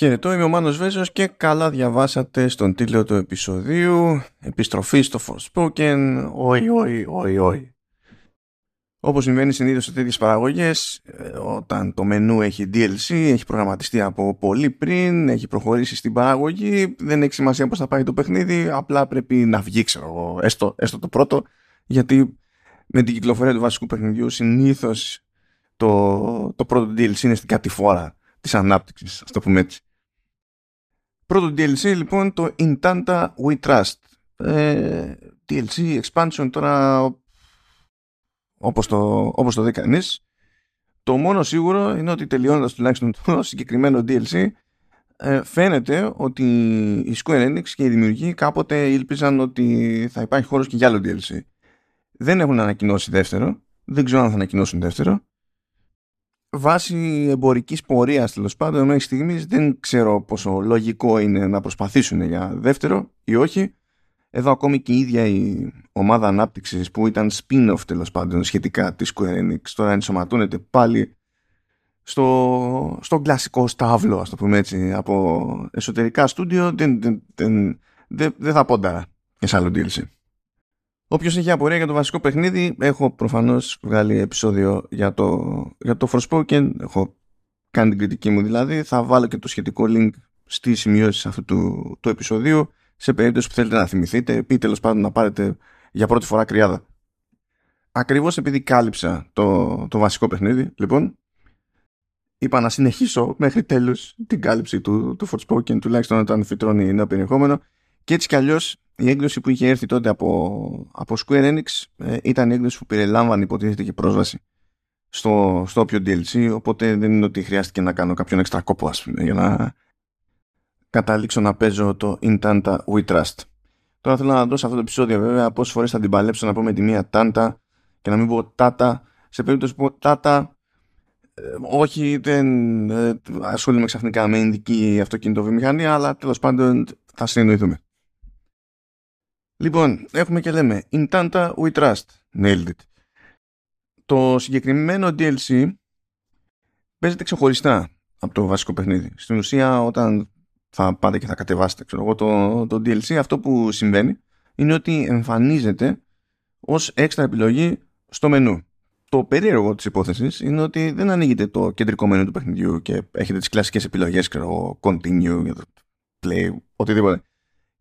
Χαιρετώ, είμαι ο Μάνος Βέζος και καλά διαβάσατε στον τίτλο του επεισοδίου «Επιστροφή στο Forspoken, οι, οι, οι, οι». Όπως συμβαίνει συνήθως σε τέτοιες παραγωγές, ε, όταν το μενού έχει DLC, έχει προγραμματιστεί από πολύ πριν, έχει προχωρήσει στην παραγωγή, δεν έχει σημασία πώς θα πάει το παιχνίδι, απλά πρέπει να βγει, ξέρω εγώ, έστω, έστω το πρώτο, γιατί με την κυκλοφορία του βασικού παιχνιδιού συνήθως το, το πρώτο DLC είναι στην κατηφόρα της ανάπτυξης, ας το πούμε έτσι. Πρώτο DLC λοιπόν το Intanta We Trust. Ε, DLC expansion τώρα όπως το, όπως το δει κανείς. Το μόνο σίγουρο είναι ότι τελειώνοντας τουλάχιστον το συγκεκριμένο DLC ε, φαίνεται ότι η Square Enix και οι δημιουργοί κάποτε ήλπιζαν ότι θα υπάρχει χώρος και για άλλο DLC. Δεν έχουν ανακοινώσει δεύτερο. Δεν ξέρω αν θα ανακοινώσουν δεύτερο βάσει εμπορικής πορείας τέλος πάντων μέχρι στιγμής δεν ξέρω πόσο λογικό είναι να προσπαθήσουν για δεύτερο ή όχι. Εδώ ακόμη και η ίδια η ομάδα ανάπτυξης που ήταν spin-off τέλος πάντων σχετικά της Square Enix τώρα ενσωματώνεται πάλι στο, στο κλασικό στάβλο, ας το πούμε έτσι, από εσωτερικά στούντιο δεν, δεν, δεν, δεν, δεν θα πόνταρα και σε άλλο DLC. Όποιος έχει απορία για το βασικό παιχνίδι, έχω προφανώς βγάλει επεισόδιο για το, για το Forspoken, έχω κάνει την κριτική μου δηλαδή, θα βάλω και το σχετικό link στις σημειώσεις αυτού του, του επεισοδίου, σε περίπτωση που θέλετε να θυμηθείτε ή τέλος πάντων να πάρετε για πρώτη φορά κρυάδα. Ακριβώς επειδή κάλυψα το, το βασικό παιχνίδι, λοιπόν, είπα να συνεχίσω μέχρι τέλους την κάλυψη του, του Forspoken, τουλάχιστον όταν φυτρώνει νέο περιεχόμενο και έτσι κι αλλιώς η έκδοση που είχε έρθει τότε από, από Square Enix ε, ήταν η έκδοση που περιλάμβανε υποτίθεται και πρόσβαση στο, στο όποιο DLC οπότε δεν είναι ότι χρειάστηκε να κάνω κάποιον έξτρα κόπο ας πούμε, για να καταλήξω να παίζω το Intanta We Trust. Τώρα θέλω να δώσω αυτό το επεισόδιο βέβαια πόσες φορές θα την παλέψω να πω με τη μία Τάντα και να μην πω Τάτα σε περίπτωση που πω Τάτα ε, όχι δεν ε, ασχολούμαι ξαφνικά με ειδική αυτοκινητοβιομηχανία αλλά τέλος πάντων θα συνεννοηθούμε. Λοιπόν, έχουμε και λέμε Intanta We Trust. Nailed it. Το συγκεκριμένο DLC παίζεται ξεχωριστά από το βασικό παιχνίδι. Στην ουσία, όταν θα πάτε και θα κατεβάσετε ξέρω εγώ, το, το DLC, αυτό που συμβαίνει είναι ότι εμφανίζεται ως έξτρα επιλογή στο μενού. Το περίεργο της υπόθεσης είναι ότι δεν ανοίγετε το κεντρικό μενού του παιχνιδιού και έχετε τις κλασικές επιλογές, ξέρω, continue, play, οτιδήποτε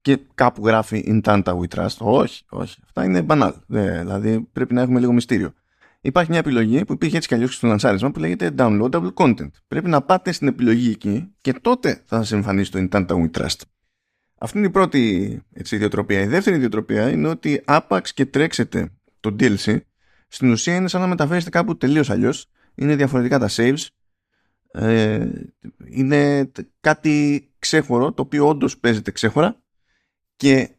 και κάπου γράφει in Tanta we trust. Όχι, όχι. Αυτά είναι banal. δηλαδή πρέπει να έχουμε λίγο μυστήριο. Υπάρχει μια επιλογή που υπήρχε έτσι κι αλλιώς στο λανσάρισμα που λέγεται downloadable content. Πρέπει να πάτε στην επιλογή εκεί και τότε θα σας εμφανίσει το in Tanta we trust. Αυτή είναι η πρώτη έτσι, ιδιοτροπία. Η δεύτερη ιδιοτροπία είναι ότι άπαξ και τρέξετε το DLC, στην ουσία είναι σαν να μεταφέρεστε κάπου τελείως αλλιώς. Είναι διαφορετικά τα saves. Ε, είναι κάτι ξέχωρο, το οποίο όντως παίζεται ξέχωρα και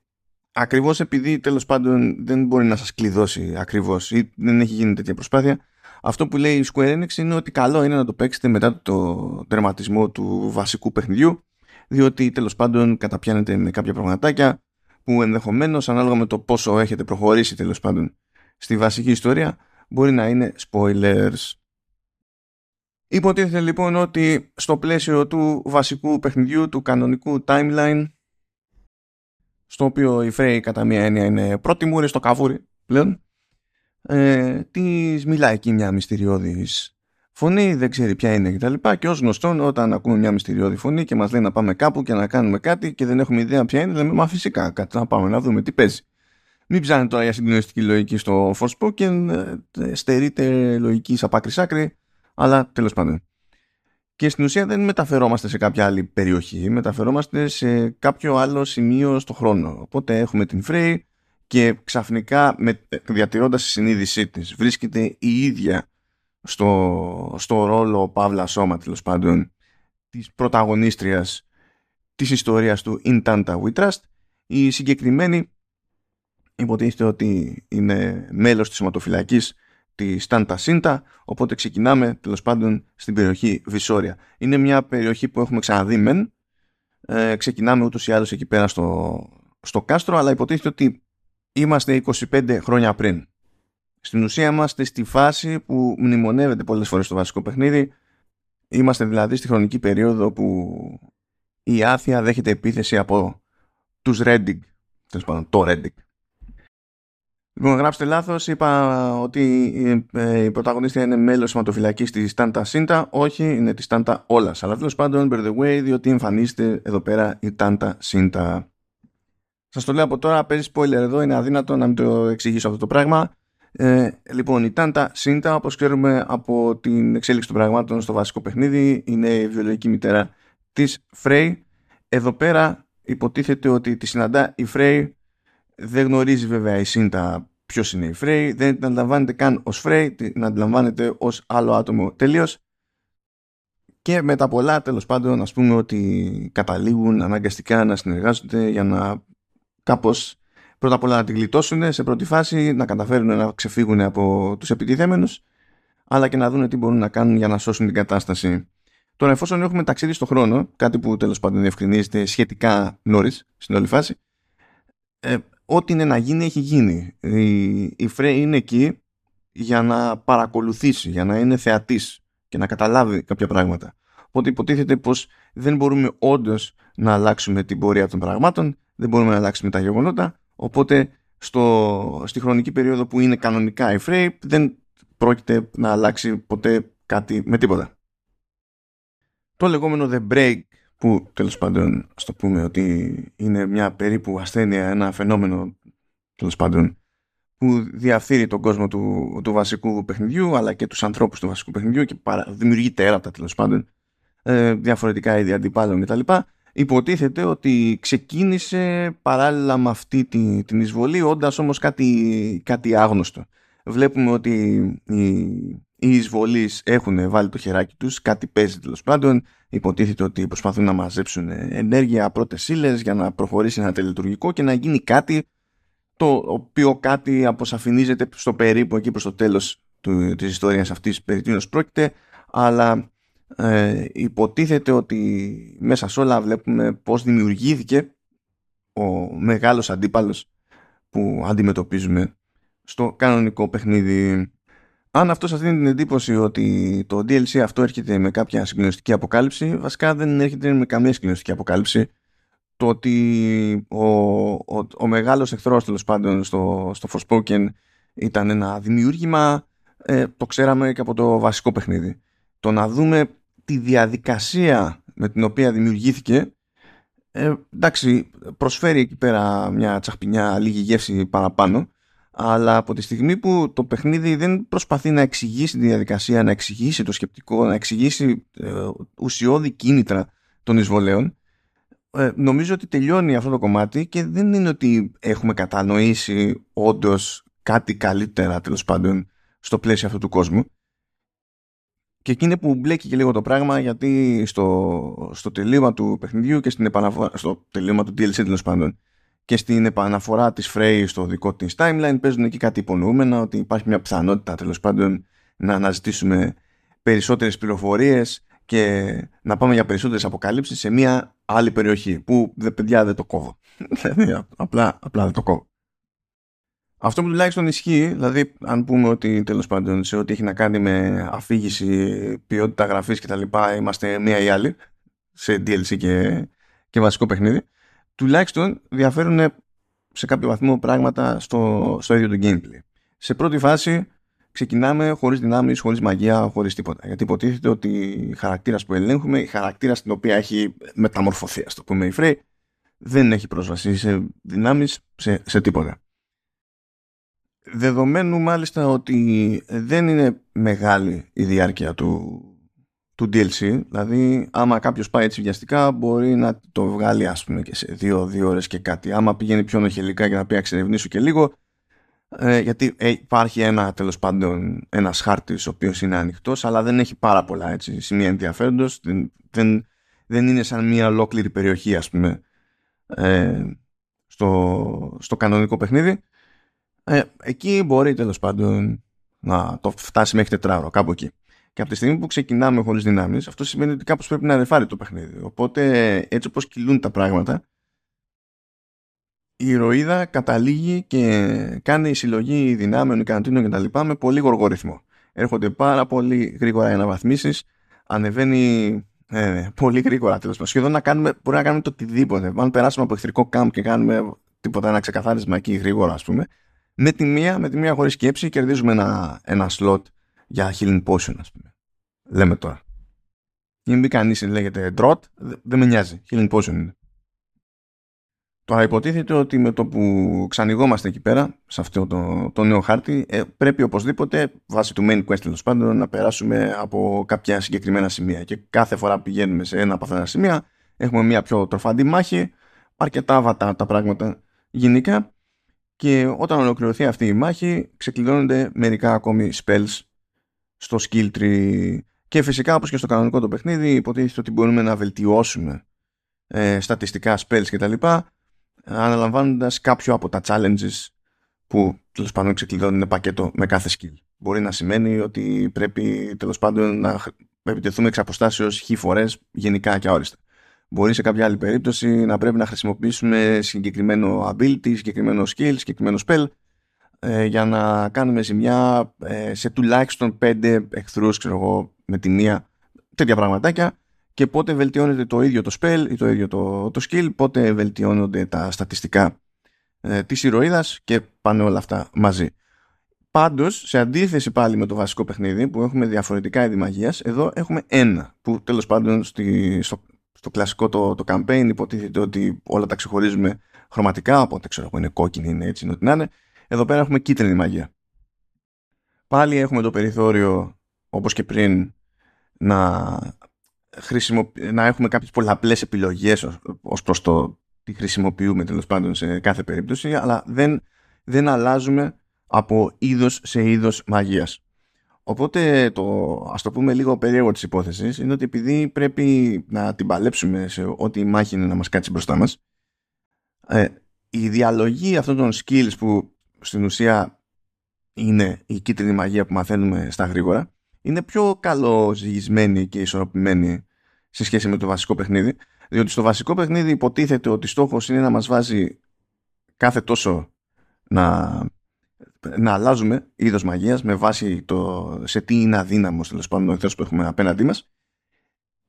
ακριβώς επειδή τέλος πάντων δεν μπορεί να σας κλειδώσει ακριβώς ή δεν έχει γίνει τέτοια προσπάθεια αυτό που λέει η Square Enix είναι ότι καλό είναι να το παίξετε μετά το τερματισμό του βασικού παιχνιδιού διότι τέλος πάντων καταπιάνετε με κάποια πραγματάκια που ενδεχομένως ανάλογα με το πόσο έχετε προχωρήσει τέλος πάντων στη βασική ιστορία μπορεί να είναι spoilers. Υποτίθεται λοιπόν ότι στο πλαίσιο του βασικού παιχνιδιού, του κανονικού timeline στο οποίο η Φρέη κατά μία έννοια είναι πρώτη μούρη στο καβούρι πλέον, ε, της μιλάει εκεί μια μυστηριώδης φωνή, δεν ξέρει ποια είναι κτλ. Και, και ως γνωστόν, όταν ακούμε μια μυστηριώδη φωνή και μας λέει να πάμε κάπου και να κάνουμε κάτι και δεν έχουμε ιδέα ποια είναι, λέμε Μα φυσικά κάτι να πάμε να δούμε τι παίζει. Μην ψάχνετε τώρα για συγκλονιστική λογική στο Forspoken, ε, στερείται λογικής από άκρη άκρη, αλλά τέλος πάντων και στην ουσία δεν μεταφερόμαστε σε κάποια άλλη περιοχή, μεταφερόμαστε σε κάποιο άλλο σημείο στο χρόνο. Οπότε έχουμε την Frey και ξαφνικά με, διατηρώντας τη συνείδησή της βρίσκεται η ίδια στο, στο ρόλο Παύλα Σώμα τέλος πάντων της πρωταγωνίστριας της ιστορίας του In Tanta We Trust η συγκεκριμένη υποτίθεται ότι είναι μέλος της σωματοφυλακής τη Στάντα Σίντα, οπότε ξεκινάμε τέλος πάντων στην περιοχή Βυσόρια. Είναι μια περιοχή που έχουμε ξαναδεί μεν, ε, ξεκινάμε ούτως ή άλλως εκεί πέρα στο, στο κάστρο, αλλά υποτίθεται ότι είμαστε 25 χρόνια πριν. Στην ουσία είμαστε στη φάση που μνημονεύεται πολλές φορές το βασικό παιχνίδι. Είμαστε δηλαδή στη χρονική περίοδο που η Άθια δέχεται επίθεση από τους Redding. Τέλος πάντων, το Redding. Λοιπόν, γράψτε λάθος. Είπα ότι η πρωταγωνίστρια είναι μέλος σωματοφυλακή της Τάντα Σίντα. Όχι, είναι της Τάντα Όλα. Αλλά τέλος πάντων, by the way, διότι εμφανίζεται εδώ πέρα η Τάντα Σίντα. Σας το λέω από τώρα, παίζει spoiler εδώ. Είναι αδύνατο να μην το εξηγήσω αυτό το πράγμα. Ε, λοιπόν, η Tanta Σίντα, όπως ξέρουμε από την εξέλιξη των πραγμάτων στο βασικό παιχνίδι, είναι η βιολογική μητέρα της Φρέι. Εδώ πέρα υποτίθεται ότι τη συναντά η Φρέι. Δεν γνωρίζει βέβαια η Σίντα ποια είναι η Φρέι, δεν την αντιλαμβάνεται καν ως Φρέι, την αντιλαμβάνεται ως άλλο άτομο τελείως. Και με τα πολλά τέλος πάντων, ας πούμε ότι καταλήγουν αναγκαστικά να συνεργάζονται για να κάπως πρώτα απ' όλα να την γλιτώσουν σε πρώτη φάση, να καταφέρουν να ξεφύγουν από τους επιτιθέμενους, αλλά και να δουν τι μπορούν να κάνουν για να σώσουν την κατάσταση. Τώρα, εφόσον έχουμε ταξίδι στον χρόνο, κάτι που τέλος πάντων διευκρινίζεται σχετικά νωρίς στην όλη φάση, ε, ό,τι είναι να γίνει έχει γίνει. Η, η Φρέη είναι εκεί για να παρακολουθήσει, για να είναι θεατής και να καταλάβει κάποια πράγματα. Οπότε υποτίθεται πως δεν μπορούμε όντως να αλλάξουμε την πορεία των πραγμάτων, δεν μπορούμε να αλλάξουμε τα γεγονότα, οπότε στο, στη χρονική περίοδο που είναι κανονικά η Φρέη δεν πρόκειται να αλλάξει ποτέ κάτι με τίποτα. Το λεγόμενο The Break που τέλος πάντων ας το πούμε ότι είναι μια περίπου ασθένεια, ένα φαινόμενο τέλος πάντων που διαφθείρει τον κόσμο του, του βασικού παιχνιδιού αλλά και τους ανθρώπους του βασικού παιχνιδιού και παρα, δημιουργεί τέρατα τέλος πάντων ε, διαφορετικά είδη αντιπάλων κτλ. Υποτίθεται ότι ξεκίνησε παράλληλα με αυτή τη, την εισβολή όντας όμως κάτι, κάτι άγνωστο. Βλέπουμε ότι η, οι εισβολείς έχουν βάλει το χεράκι τους, κάτι παίζει τέλος πάντων, υποτίθεται ότι προσπαθούν να μαζέψουν ενέργεια, πρώτες ύλες για να προχωρήσει ένα τελετουργικό και να γίνει κάτι το οποίο κάτι αποσαφηνίζεται στο περίπου εκεί προς το τέλος του, της ιστορίας αυτής περί τίνος πρόκειται. Αλλά ε, υποτίθεται ότι μέσα σε όλα βλέπουμε πως δημιουργήθηκε ο μεγάλος αντίπαλος που αντιμετωπίζουμε στο κανονικό παιχνίδι αν αυτός σας δίνει την εντύπωση ότι το DLC αυτό έρχεται με κάποια συγκλονιστική αποκάλυψη, βασικά δεν έρχεται με καμία συγκλονιστική αποκάλυψη. Το ότι ο, ο, ο μεγάλος εχθρός τέλος πάντων στο, στο Forspoken ήταν ένα δημιούργημα, ε, το ξέραμε και από το βασικό παιχνίδι. Το να δούμε τη διαδικασία με την οποία δημιουργήθηκε ε, εντάξει, προσφέρει εκεί πέρα μια τσαχπινιά λίγη γεύση παραπάνω αλλά από τη στιγμή που το παιχνίδι δεν προσπαθεί να εξηγήσει τη διαδικασία, να εξηγήσει το σκεπτικό, να εξηγήσει ε, ουσιώδη κίνητρα των εισβολέων, ε, νομίζω ότι τελειώνει αυτό το κομμάτι και δεν είναι ότι έχουμε κατανοήσει όντως κάτι καλύτερα τέλος πάντων στο πλαίσιο αυτού του κόσμου. Και εκεί είναι που μπλέκει και λίγο το πράγμα γιατί στο, στο τελείωμα του παιχνιδιού και στην επαναφορά, στο τελείωμα του DLC τέλος πάντων και στην επαναφορά της Frey στο δικό της timeline παίζουν εκεί κάτι υπονοούμενα ότι υπάρχει μια πιθανότητα τέλος πάντων να αναζητήσουμε περισσότερες πληροφορίες και να πάμε για περισσότερες αποκαλύψεις σε μια άλλη περιοχή που δε, παιδιά δεν το κόβω. Δηλαδή, απλά, απλά δεν το κόβω. Αυτό που τουλάχιστον ισχύει, δηλαδή αν πούμε ότι τέλος πάντων σε ό,τι έχει να κάνει με αφήγηση, ποιότητα γραφής και τα λοιπά είμαστε μία ή άλλη σε DLC και, και βασικό παιχνίδι τουλάχιστον διαφέρουν σε κάποιο βαθμό πράγματα στο, στο ίδιο το gameplay. Σε πρώτη φάση ξεκινάμε χωρίς δυνάμεις, χωρίς μαγεία, χωρίς τίποτα. Γιατί υποτίθεται ότι η χαρακτήρας που ελέγχουμε, η χαρακτήρα στην οποία έχει μεταμορφωθεί, ας το πούμε η Frey, δεν έχει πρόσβαση σε δυνάμεις, σε, σε τίποτα. Δεδομένου μάλιστα ότι δεν είναι μεγάλη η διάρκεια του, του DLC. Δηλαδή, άμα κάποιος πάει έτσι βιαστικά, μπορεί να το βγάλει ας πούμε και σε δύο, δύο ώρες και κάτι. Άμα πηγαίνει πιο νοχελικά για να πει εξερευνήσω και λίγο, ε, γιατί ε, υπάρχει ένα τέλος πάντων ένας χάρτης ο οποίος είναι ανοιχτός, αλλά δεν έχει πάρα πολλά έτσι, σημεία ενδιαφέροντος. Δεν, δεν, δεν είναι σαν μια ολόκληρη περιοχή, ας πούμε, ε, στο, στο κανονικό παιχνίδι. Ε, εκεί μπορεί τέλος πάντων να το φτάσει μέχρι τετράωρο, κάπου εκεί. Και από τη στιγμή που ξεκινάμε χωρίς δυνάμεις, αυτό σημαίνει ότι κάπως πρέπει να ρεφάρει το παιχνίδι. Οπότε, έτσι όπως κυλούν τα πράγματα, η ηρωίδα καταλήγει και κάνει συλλογή δυνάμεων, ικανοτήτων κτλ. με πολύ γοργό ρυθμό. Έρχονται πάρα πολύ γρήγορα οι αναβαθμίσεις, ανεβαίνει Ναι, ναι, πολύ γρήγορα τέλος πάντων. Σχεδόν να κάνουμε, μπορεί να κάνουμε το οτιδήποτε. Αν περάσουμε από εχθρικό κάμπ και κάνουμε τίποτα, ένα ξεκαθάρισμα εκεί γρήγορα, ας πούμε. Με τη μία, με τη μία χωρίς σκέψη, κερδίζουμε ένα, ένα slot για healing potion, ας πούμε. Λέμε τώρα. Ή μην κανείς λέγεται drought, δεν με νοιάζει. Healing potion είναι. Τώρα υποτίθεται ότι με το που ξανηγόμαστε εκεί πέρα, σε αυτό το, το νέο χάρτη, ε, πρέπει οπωσδήποτε, βάσει του main quest τέλος πάντων, να περάσουμε από κάποια συγκεκριμένα σημεία. Και κάθε φορά που πηγαίνουμε σε ένα από αυτά τα σημεία, έχουμε μια πιο τροφαντή μάχη, αρκετά βατά τα πράγματα γενικά. Και όταν ολοκληρωθεί αυτή η μάχη, ξεκλειδώνονται μερικά ακόμη spells στο skill tree. Και φυσικά, όπως και στο κανονικό το παιχνίδι, υποτίθεται ότι μπορούμε να βελτιώσουμε ε, στατιστικά spells κτλ αναλαμβάνοντας κάποιο από τα challenges που τέλος πάντων ξεκλειδώνουν πακέτο με κάθε skill. Μπορεί να σημαίνει ότι πρέπει τέλος πάντων να επιτεθούμε εξ αποστάσεως χι φορές γενικά και αόριστα. Μπορεί σε κάποια άλλη περίπτωση να πρέπει να χρησιμοποιήσουμε συγκεκριμένο ability, συγκεκριμένο skill, συγκεκριμένο spell ε, για να κάνουμε ζημιά ε, σε τουλάχιστον πέντε εχθρούς ξέρω εγώ, με τη μία τέτοια πραγματάκια και πότε βελτιώνεται το ίδιο το spell ή το ίδιο το, το skill, πότε βελτιώνονται τα στατιστικά ε, της ηρωίδας και πάνε όλα αυτά μαζί. Πάντως, σε αντίθεση πάλι με το βασικό παιχνίδι που έχουμε διαφορετικά είδη μαγείας, εδώ έχουμε ένα που τέλος πάντων στη, στο, στο κλασικό το, το campaign υποτίθεται ότι όλα τα ξεχωρίζουμε χρωματικά, οπότε ξέρω εγώ είναι κόκκινη, είναι έτσι, είναι ό,τι να είναι. Εδώ πέρα έχουμε κίτρινη μαγεία. Πάλι έχουμε το περιθώριο, όπως και πριν, να να έχουμε κάποιες πολλαπλές επιλογές ως προς το τι χρησιμοποιούμε τέλος πάντων σε κάθε περίπτωση αλλά δεν, δεν αλλάζουμε από είδος σε είδος μαγείας. Οπότε το ας το πούμε λίγο περίεργο της υπόθεσης είναι ότι επειδή πρέπει να την παλέψουμε σε ό,τι μάχη είναι να μας κάτσει μπροστά μας ε, η διαλογή αυτών των skills που στην ουσία είναι η κίτρινη μαγεία που μαθαίνουμε στα γρήγορα είναι πιο καλοζυγισμένη και ισορροπημένη σε σχέση με το βασικό παιχνίδι. Διότι στο βασικό παιχνίδι υποτίθεται ότι στόχος είναι να μας βάζει κάθε τόσο να, να αλλάζουμε είδος μαγείας με βάση το σε τι είναι αδύναμος τέλος πάντων ο εχθρός που έχουμε απέναντί μας.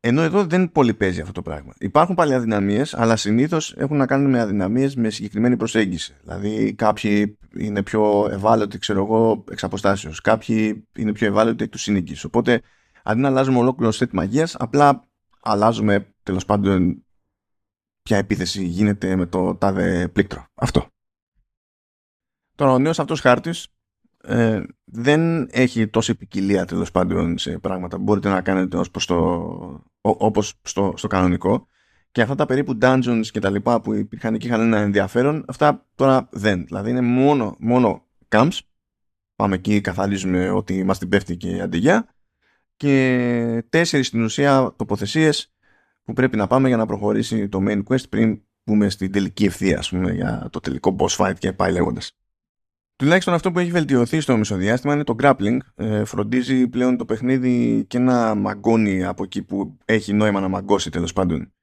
Ενώ εδώ δεν πολύ παίζει αυτό το πράγμα. Υπάρχουν πάλι αδυναμίες, αλλά συνήθως έχουν να κάνουν με αδυναμίες με συγκεκριμένη προσέγγιση. Δηλαδή, κάποιοι είναι πιο ευάλωτοι, ξέρω εγώ, εξ αποστάσεως. Κάποιοι είναι πιο ευάλωτοι εκ του σύνοικης. Οπότε, αντί να αλλάζουμε ολόκληρο σετ μαγείας, απλά αλλάζουμε τέλος πάντων ποια επίθεση γίνεται με το τάδε πλήκτρο. Αυτό. Τώρα, ο νέος αυτός χάρτης ε, δεν έχει τόση ποικιλία τέλος πάντων σε πράγματα που μπορείτε να κάνετε ως προς το, όπως στο, στο κανονικό. Και αυτά τα περίπου dungeons και τα λοιπά που υπήρχαν εκεί είχαν ένα ενδιαφέρον αυτά τώρα δεν, δηλαδή είναι μόνο, μόνο camps. Πάμε εκεί καθαρίζουμε ότι μας την πέφτει και η αντιγιά. Και τέσσερις στην ουσία τοποθεσίες που πρέπει να πάμε για να προχωρήσει το main quest πριν πούμε στην τελική ευθεία ας πούμε, για το τελικό boss fight και πάει λέγοντας. Τουλάχιστον αυτό που έχει βελτιωθεί στο μισοδιάστημα είναι το grappling. Ε, φροντίζει πλέον το παιχνίδι και να μαγκώνει από εκεί που έχει νόημα να μαγκώσει τέλος πάντων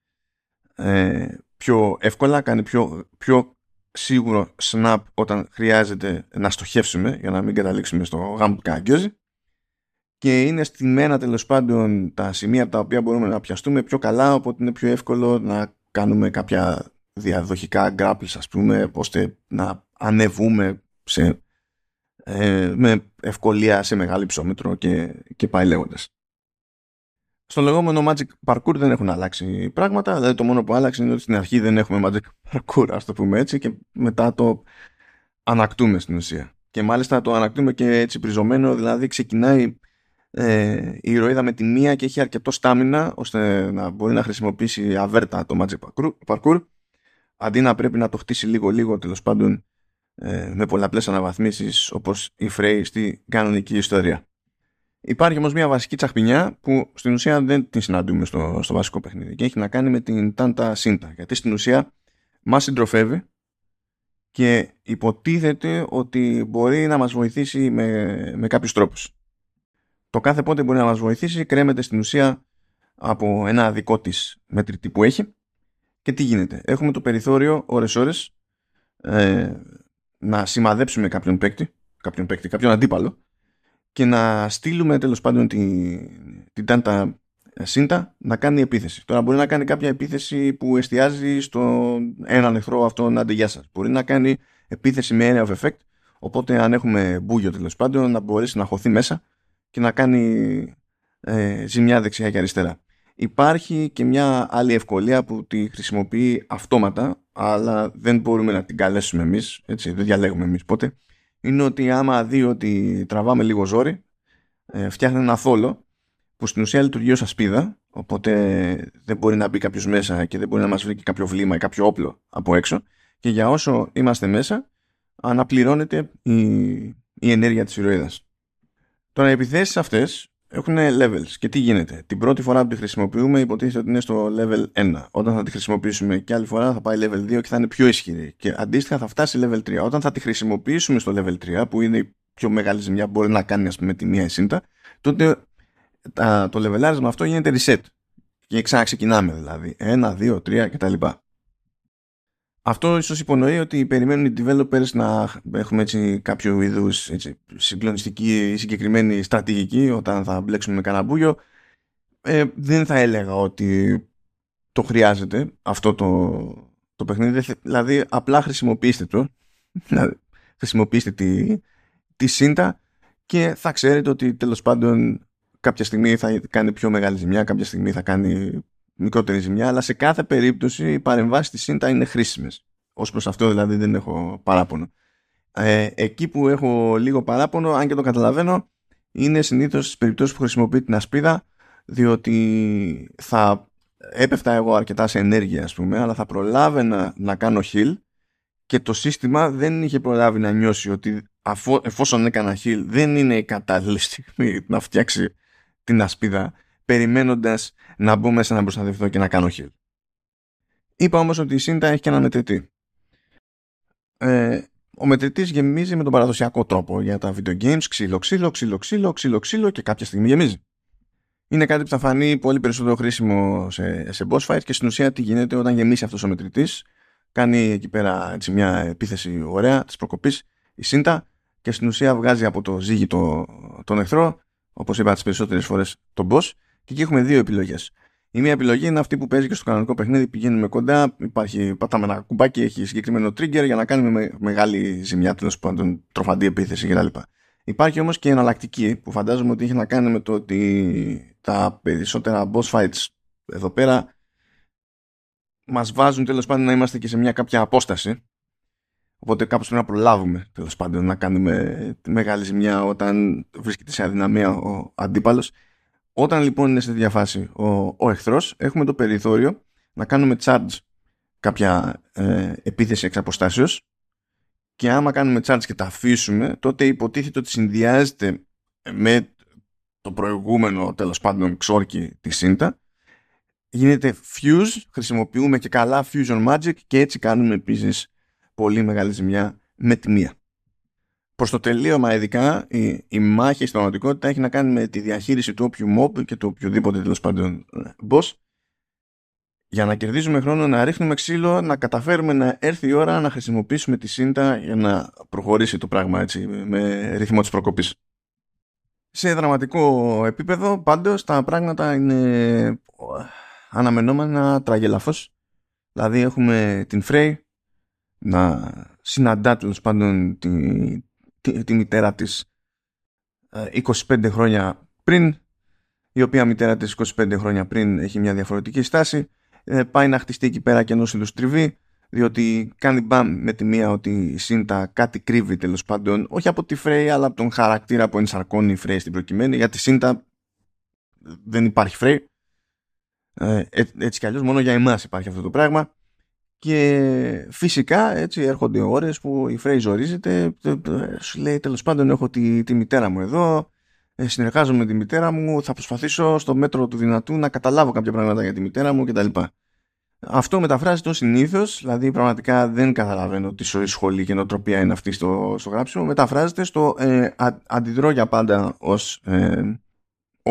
ε, πιο εύκολα, κάνει πιο, πιο σίγουρο snap όταν χρειάζεται να στοχεύσουμε για να μην καταλήξουμε στο γάμο που καγκιόζει και είναι στημένα τέλος πάντων τα σημεία από τα οποία μπορούμε να πιαστούμε πιο καλά οπότε είναι πιο εύκολο να κάνουμε κάποια διαδοχικά grapples ας πούμε ώστε να ανεβούμε σε, ε, με ευκολία σε μεγάλο υψόμετρο και, και πάει λέγοντας. Στο λεγόμενο Magic Parkour δεν έχουν αλλάξει πράγματα, δηλαδή το μόνο που άλλαξε είναι ότι στην αρχή δεν έχουμε Magic Parkour, ας το πούμε έτσι, και μετά το ανακτούμε στην ουσία. Και μάλιστα το ανακτούμε και έτσι πριζωμένο, δηλαδή ξεκινάει ε, η ηρωίδα με τη μία και έχει αρκετό στάμινα ώστε να μπορεί να χρησιμοποιήσει αβέρτα το Magic Parkour, αντί να πρέπει να το χτίσει λίγο λίγο τέλος πάντων ε, με πολλαπλές αναβαθμίσεις όπως η Frey στη κανονική ιστορία. Υπάρχει όμως μια βασική τσαχπινιά που στην ουσία δεν την συναντούμε στο, στο βασικό παιχνίδι και έχει να κάνει με την Τάντα Σίντα γιατί στην ουσία μας συντροφεύει και υποτίθεται ότι μπορεί να μας βοηθήσει με, με κάποιους τρόπους. Το κάθε πότε μπορεί να μας βοηθήσει κρέμεται στην ουσία από ένα δικό της μετρητή που έχει και τι γίνεται; Έχουμε το περιθώριο ώρες-ώρες ε, να σημαδέψουμε κάποιον παίκτη, κάποιον παίκτη, κάποιον αντίπαλο και να στείλουμε τέλος πάντων την, την τάντα σύντα να κάνει επίθεση. Τώρα μπορεί να κάνει κάποια επίθεση που εστιάζει στον έναν εχθρό αυτόν αντί για σας. Μπορεί να κάνει επίθεση με area of effect, οπότε αν έχουμε μπούγιο τέλος πάντων να μπορέσει να χωθεί μέσα και να κάνει ε, ζημιά δεξιά και αριστερά. Υπάρχει και μια άλλη ευκολία που τη χρησιμοποιεί αυτόματα, αλλά δεν μπορούμε να την καλέσουμε εμείς, έτσι, δεν διαλέγουμε εμείς πότε, είναι ότι άμα δει ότι τραβάμε λίγο ζόρι, ε, φτιάχνει ένα θόλο που στην ουσία λειτουργεί ως ασπίδα, οπότε δεν μπορεί να μπει κάποιος μέσα και δεν μπορεί να μας βρει και κάποιο βλήμα ή κάποιο όπλο από έξω και για όσο είμαστε μέσα αναπληρώνεται η, η ενέργεια της ηρωίδας. Τώρα οι επιθέσεις αυτές έχουν levels και τι γίνεται; Την πρώτη φορά που τη χρησιμοποιούμε υποτίθεται ότι είναι στο level 1. Όταν θα τη χρησιμοποιήσουμε και άλλη φορά θα πάει level 2 και θα είναι πιο ισχυρή. Και αντίστοιχα θα φτάσει level 3. Όταν θα τη χρησιμοποιήσουμε στο level 3 που είναι η πιο μεγάλη ζημιά που μπορεί να κάνει ας πούμε τη μία εσύντα τότε το λεβελάρισμα αυτό γίνεται reset. Και ξαναξεκινάμε δηλαδή. 1, 2, 3 κτλ. Αυτό ίσως υπονοεί ότι περιμένουν οι developers να έχουμε έτσι κάποιο είδους συγκλονιστική ή συγκεκριμένη στρατηγική όταν θα μπλέξουμε με κανένα Ε, δεν θα έλεγα ότι το χρειάζεται αυτό το, το παιχνίδι. Δηλαδή απλά χρησιμοποιήστε το. Δηλαδή, χρησιμοποιήστε τη, τη σύντα και θα ξέρετε ότι τέλος πάντων κάποια στιγμή θα κάνει πιο μεγάλη ζημιά, κάποια στιγμή θα κάνει μικρότερη ζημιά, αλλά σε κάθε περίπτωση οι παρεμβάσεις της ΣΥΝΤΑ είναι χρήσιμες. Ω προς αυτό δηλαδή δεν έχω παράπονο. Ε, εκεί που έχω λίγο παράπονο, αν και το καταλαβαίνω, είναι συνήθως στις περιπτώσεις που χρησιμοποιεί την ασπίδα, διότι θα έπεφτα εγώ αρκετά σε ενέργεια, ας πούμε, αλλά θα προλάβαινα να κάνω heal και το σύστημα δεν είχε προλάβει να νιώσει ότι αφού, εφόσον έκανα heal δεν είναι η κατάλληλη στιγμή να φτιάξει την ασπίδα περιμένοντας να μπω μέσα να προστατευτώ και να κάνω heal. Είπα όμως ότι η Σύντα έχει και ένα μετρητή. Ε, ο μετρητής γεμίζει με τον παραδοσιακό τρόπο για τα video games ξύλο, ξύλο, ξύλο, ξύλο, ξύλο, ξύλο και κάποια στιγμή γεμίζει. Είναι κάτι που θα φανεί πολύ περισσότερο χρήσιμο σε, σε boss fight και στην ουσία τι γίνεται όταν γεμίσει αυτός ο μετρητής κάνει εκεί πέρα έτσι, μια επίθεση ωραία της προκοπής η Σύντα και στην ουσία βγάζει από το ζύγι το, τον εχθρό όπως είπα τις περισσότερες φορές, τον boss. Και εκεί έχουμε δύο επιλογές. Η μία επιλογή είναι αυτή που παίζει και στο κανονικό παιχνίδι. Πηγαίνουμε κοντά, υπάρχει, πατάμε ένα κουμπάκι, έχει συγκεκριμένο trigger για να κάνουμε με, μεγάλη ζημιά, τέλος πάντων τροφαντή επίθεση κτλ. Υπάρχει όμως και εναλλακτική που φαντάζομαι ότι έχει να κάνει με το ότι τα περισσότερα boss fights εδώ πέρα μας βάζουν τέλος πάντων να είμαστε και σε μια κάποια απόσταση Οπότε κάπως πρέπει να προλάβουμε τέλος πάντων να κάνουμε μεγάλη ζημιά όταν βρίσκεται σε αδυναμία ο αντίπαλος. Όταν λοιπόν είναι σε διαφάση ο, ο εχθρός έχουμε το περιθώριο να κάνουμε charge κάποια ε, επίθεση εξ αποστάσεως και άμα κάνουμε charge και τα αφήσουμε τότε υποτίθεται ότι συνδυάζεται με το προηγούμενο τέλος πάντων ξόρκι της σύντα γίνεται fuse, χρησιμοποιούμε και καλά fusion magic και έτσι κάνουμε επίσης πολύ μεγάλη ζημιά με τη μία. Προ το τελείωμα, ειδικά, η, η μάχη στην πραγματικότητα έχει να κάνει με τη διαχείριση του όποιου mob και του οποιοδήποτε τέλος πάντων ε, boss για να κερδίζουμε χρόνο, να ρίχνουμε ξύλο, να καταφέρουμε να έρθει η ώρα να χρησιμοποιήσουμε τη σύντα για να προχωρήσει το πράγμα έτσι, με ρυθμό της προκοπής. Σε δραματικό επίπεδο, πάντως, τα πράγματα είναι αναμενόμενα τραγελαφώς. Δηλαδή έχουμε την Frey να συναντά τέλος πάντων τη, τη, τη, μητέρα της 25 ε, χρόνια πριν η οποία μητέρα της 25 χρόνια πριν έχει μια διαφορετική στάση ε, πάει να χτιστεί εκεί πέρα και ενός είδους τριβή διότι κάνει μπαμ με τη μία ότι η Σύντα κάτι κρύβει τέλος πάντων όχι από τη Φρέη αλλά από τον χαρακτήρα που ενσαρκώνει η Φρέη στην προκειμένη γιατί η Σύντα δεν υπάρχει Φρέη. Ε, έτσι κι αλλιώς μόνο για εμάς υπάρχει αυτό το πράγμα και φυσικά έτσι έρχονται ώρες που η Φρέι ζορίζεται, σου λέει τέλος πάντων έχω τη, τη μητέρα μου εδώ, ε, συνεργάζομαι με τη μητέρα μου, θα προσπαθήσω στο μέτρο του δυνατού να καταλάβω κάποια πράγματα για τη μητέρα μου κτλ. Αυτό μεταφράζεται ως συνήθως, δηλαδή πραγματικά δεν καταλαβαίνω τι σχολή και νοοτροπία είναι αυτή στο, στο γράψιμο, μεταφράζεται στο ε, αντιδρώ για πάντα ως ε,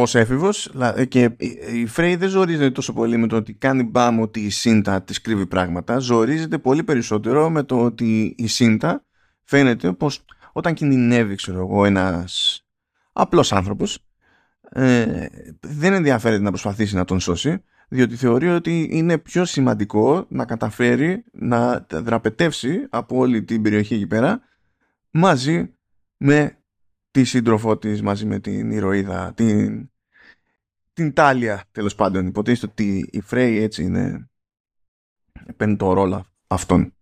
ως έφηβος ε, και η Φρέη δεν ζορίζεται τόσο πολύ με το ότι κάνει μπαμ ότι η Σύντα της κρύβει πράγματα. Ζορίζεται πολύ περισσότερο με το ότι η Σύντα φαίνεται πως όταν κινδυνεύει, ξέρω εγώ, ένας απλός άνθρωπος, ε, δεν ενδιαφέρεται να προσπαθήσει να τον σώσει διότι θεωρεί ότι είναι πιο σημαντικό να καταφέρει να δραπετεύσει από όλη την περιοχή εκεί πέρα μαζί με τη σύντροφό της, μαζί με την ηρωίδα, την, την Τάλια τέλος πάντων. Υποτίθεται ότι η Φρέη έτσι είναι, παίρνει το ρόλο αυτόν.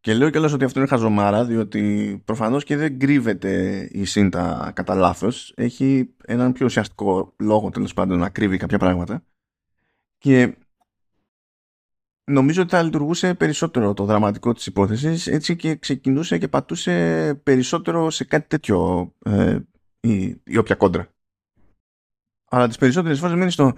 Και λέω κιόλας ότι αυτό είναι χαζομάρα, διότι προφανώς και δεν κρύβεται η Σύντα κατά λάθος. Έχει έναν πιο ουσιαστικό λόγο τέλος πάντων να κρύβει κάποια πράγματα. Και νομίζω ότι θα λειτουργούσε περισσότερο το δραματικό της υπόθεσης έτσι και ξεκινούσε και πατούσε περισσότερο σε κάτι τέτοιο ε, η, η όποια κόντρα. Αλλά τις περισσότερες φορές μένει στο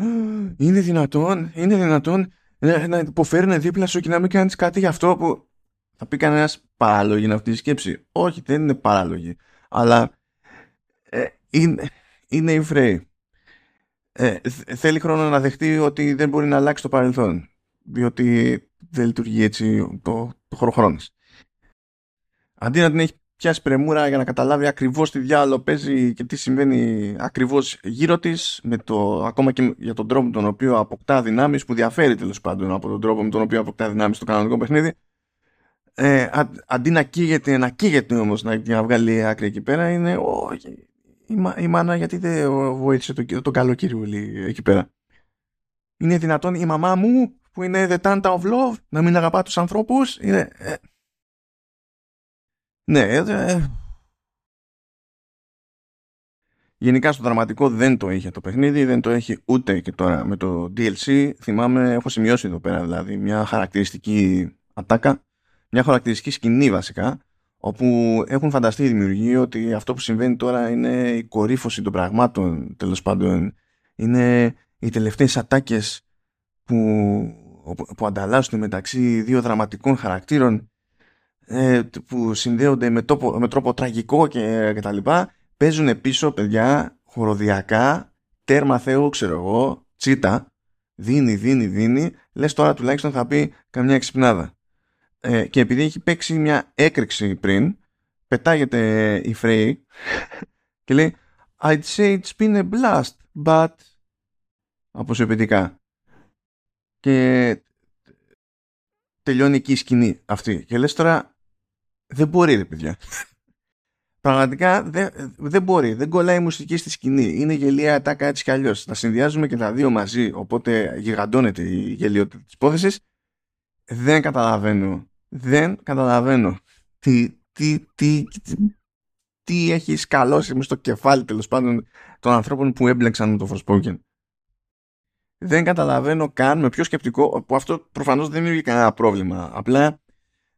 είναι δυνατόν, είναι δυνατόν να, να υποφέρουν δίπλα σου και να μην κάνεις κάτι για αυτό που θα πει κανένας παράλογη είναι αυτή η σκέψη. Όχι, δεν είναι παράλογη. Αλλά ε, είναι, είναι η Φρέη. Ε, θέλει χρόνο να δεχτεί ότι δεν μπορεί να αλλάξει το παρελθόν. Διότι δεν λειτουργεί έτσι το, το χωροχρόνος. Αντί να την έχει πιάσει πρεμούρα για να καταλάβει ακριβώς τι διάλογο παίζει και τι συμβαίνει ακριβώς γύρω της με το, ακόμα και για τον τρόπο με τον οποίο αποκτά δυνάμεις που διαφέρει τέλος πάντων από τον τρόπο με τον οποίο αποκτά δυνάμεις στο κανονικό παιχνίδι ε, αντί να καίγεται, να καίγεται όμως να, να βγάλει άκρη εκεί πέρα είναι ο, η, η, μάνα γιατί δεν βοήθησε τον, τον καλό κυριούλη εκεί πέρα. Είναι δυνατόν η μαμά μου που είναι the tanta of love να μην αγαπά τους ανθρώπους. Είναι, ε, ναι, ε, ε, Γενικά στο δραματικό δεν το είχε το παιχνίδι, δεν το έχει ούτε και τώρα με το DLC. Θυμάμαι, έχω σημειώσει εδώ πέρα δηλαδή μια χαρακτηριστική ατάκα, μια χαρακτηριστική σκηνή βασικά, όπου έχουν φανταστεί οι δημιουργοί ότι αυτό που συμβαίνει τώρα είναι η κορύφωση των πραγμάτων, τέλος πάντων. Είναι οι τελευταίες ατάκες που, που ανταλλάσσουν μεταξύ δύο δραματικών χαρακτήρων ε, που συνδέονται με, τόπο, με τρόπο τραγικό και, και τα λοιπά, παίζουν πίσω παιδιά χοροδιακά, τέρμα θεού ξέρω εγώ, τσίτα, δίνει, δίνει, δίνει, λες τώρα τουλάχιστον θα πει καμιά εξυπνάδα. Ε, και επειδή έχει παίξει μια έκρηξη πριν, πετάγεται η Frey και λέει I'd say it's been a blast, but αποσιοποιητικά. Και τελειώνει εκεί η σκηνή αυτή. Και λες τώρα δεν μπορεί ρε παιδιά. Πραγματικά δεν, δεν μπορεί. Δεν κολλάει η μουσική στη σκηνή. Είναι γελία τάκα έτσι κι αλλιώς. Τα συνδυάζουμε και τα δύο μαζί. Οπότε γιγαντώνεται η γελιότητα της υπόθεσης. Δεν καταλαβαίνω δεν καταλαβαίνω τι, τι, τι, τι, τι έχει σκαλώσει με στο κεφάλι τέλος πάντων των ανθρώπων που έμπλεξαν με το Forspoken. Δεν καταλαβαίνω καν με πιο σκεπτικό, που αυτό προφανώς δεν δημιουργεί κανένα πρόβλημα. Απλά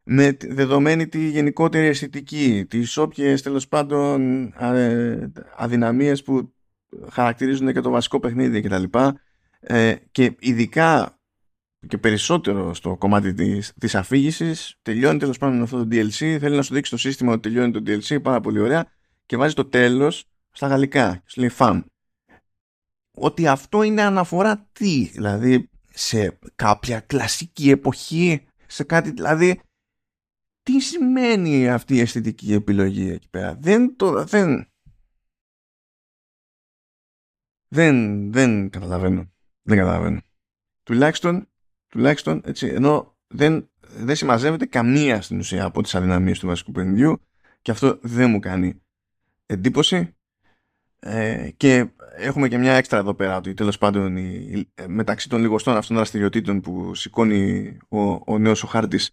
με δεδομένη τη γενικότερη αισθητική, τις όποιες τέλος πάντων αδυναμίες που χαρακτηρίζουν και το βασικό παιχνίδι κτλ. Ε, και ειδικά και περισσότερο στο κομμάτι της, της αφήγησης τελειώνει τέλος πάντων αυτό το DLC θέλει να σου δείξει το σύστημα ότι τελειώνει το DLC πάρα πολύ ωραία και βάζει το τέλος στα γαλλικά σου λέει φαν ότι αυτό είναι αναφορά τι δηλαδή σε κάποια κλασική εποχή σε κάτι δηλαδή τι σημαίνει αυτή η αισθητική επιλογή εκεί πέρα; Δεν το δεν δεν, δεν καταλαβαίνω. Δεν καταλαβαίνω. Τουλάχιστον τουλάχιστον έτσι, ενώ δεν, δεν συμμαζεύεται καμία στην ουσία από τις αδυναμίες του βασικού παιχνιδιού και αυτό δεν μου κάνει εντύπωση ε, και έχουμε και μια έξτρα εδώ πέρα ότι τέλος πάντων η, μεταξύ των λιγοστών αυτών δραστηριοτήτων που σηκώνει ο, ο νέος ο χάρτης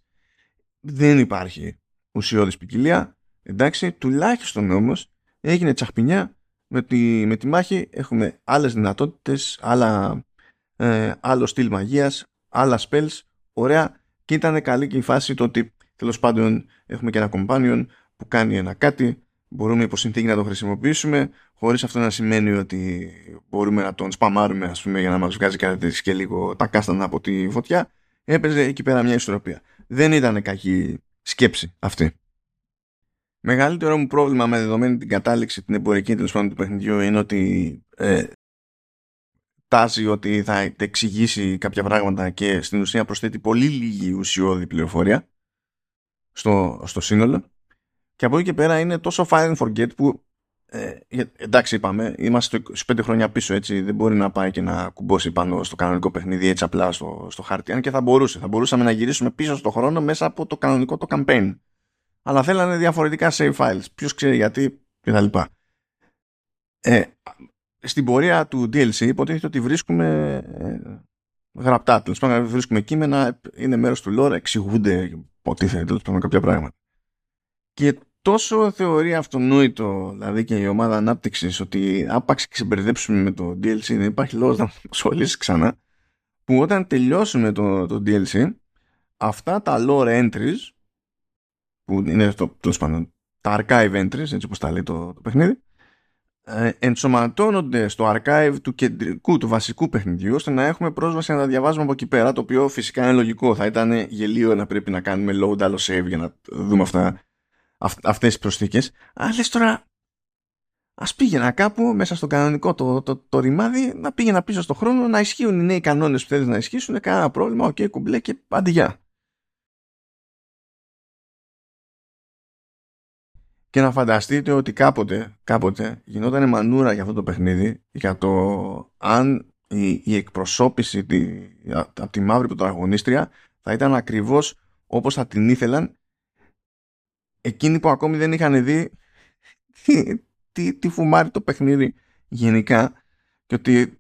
δεν υπάρχει ουσιώδης ποικιλία. Εντάξει τουλάχιστον όμως έγινε τσαχπινιά με τη, με τη μάχη. Έχουμε άλλες δυνατότητες άλλα, ε, άλλο στυλ μαγείας άλλα spells, ωραία. Και ήταν καλή και η φάση το ότι τέλος πάντων έχουμε και ένα companion που κάνει ένα κάτι. Μπορούμε υπό συνθήκη να το χρησιμοποιήσουμε χωρίς αυτό να σημαίνει ότι μπορούμε να τον σπαμάρουμε ας πούμε για να μας βγάζει κάτι και λίγο τα κάστανα από τη φωτιά έπαιζε εκεί πέρα μια ισορροπία. Δεν ήταν κακή σκέψη αυτή. Μεγαλύτερο μου πρόβλημα με δεδομένη την κατάληξη την εμπορική τέλος πάντων του παιχνιδιού είναι ότι ε, τάση ότι θα εξηγήσει κάποια πράγματα και στην ουσία προσθέτει πολύ λίγη ουσιώδη πληροφορία στο, στο σύνολο. Και από εκεί και πέρα είναι τόσο fire and forget που ε, εντάξει είπαμε, είμαστε 25 χρόνια πίσω έτσι, δεν μπορεί να πάει και να κουμπώσει πάνω στο κανονικό παιχνίδι έτσι απλά στο, στο χάρτη, αν και θα μπορούσε, θα μπορούσαμε να γυρίσουμε πίσω στο χρόνο μέσα από το κανονικό το campaign. Αλλά θέλανε διαφορετικά save files, ποιος ξέρει γιατί κτλ. Ε, στην πορεία του DLC υποτίθεται ότι βρίσκουμε ε, γραπτά, τέλος πάντων βρίσκουμε κείμενα, είναι μέρος του lore, εξηγούνται υποτίθεται τέλος πάντων κάποια πράγματα. Και τόσο θεωρεί αυτονόητο δηλαδή και η ομάδα ανάπτυξης ότι άπαξ και ξεμπερδέψουμε με το DLC δεν υπάρχει λόγος να ασχολήσει ξανά που όταν τελειώσουμε το, το DLC αυτά τα lore entries που είναι το, τέλος πάντων, τα archive entries έτσι όπως τα λέει το, το παιχνίδι ε, ενσωματώνονται στο archive του κεντρικού, του βασικού παιχνιδιού ώστε να έχουμε πρόσβαση να τα διαβάζουμε από εκεί πέρα το οποίο φυσικά είναι λογικό. Θα ήταν γελίο να πρέπει να κάνουμε load άλλο save για να δούμε αυτά αυτές τις προσθήκες. Αλλά λες τώρα ας πήγαινα κάπου μέσα στο κανονικό το, το, το, ρημάδι να πήγαινα πίσω στο χρόνο να ισχύουν οι νέοι κανόνες που θέλεις να ισχύσουν κανένα πρόβλημα, οκ, okay, κομπλέ και αντε γεια και να φανταστείτε ότι κάποτε, κάποτε γινόταν μανούρα για αυτό το παιχνίδι για το αν η, η εκπροσώπηση τη, από τη μαύρη πρωταγωνίστρια θα ήταν ακριβώς όπως θα την ήθελαν εκείνοι που ακόμη δεν είχαν δει τι, τι, τι φουμάρει το παιχνίδι γενικά και ότι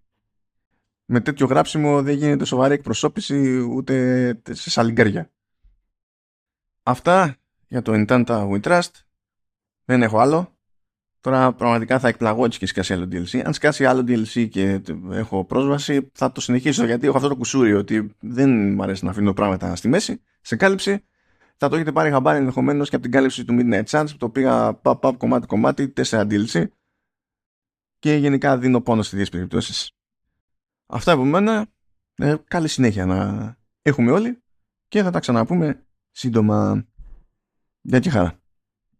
με τέτοιο γράψιμο δεν γίνεται σοβαρή εκπροσώπηση ούτε σε σαλιγκάρια. Αυτά για το Intanta We Trust. Δεν έχω άλλο. Τώρα πραγματικά θα εκπλαγώ έτσι και σκάσει άλλο DLC. Αν σκάσει άλλο DLC και έχω πρόσβαση, θα το συνεχίσω γιατί έχω αυτό το κουσούρι ότι δεν μου αρέσει να αφήνω πράγματα στη μέση, σε κάλυψη θα το έχετε πάρει χαμπάρι ενδεχομένως και από την κάλυψη του Midnight Chance που το πήγα παπ, παπ, κομμάτι κομμάτι, 4 DLC και γενικά δίνω πόνο σε δύο περιπτώσεις. Αυτά από μένα. Ε, καλή συνέχεια να έχουμε όλοι και θα τα ξαναπούμε σύντομα. Γεια και χαρά.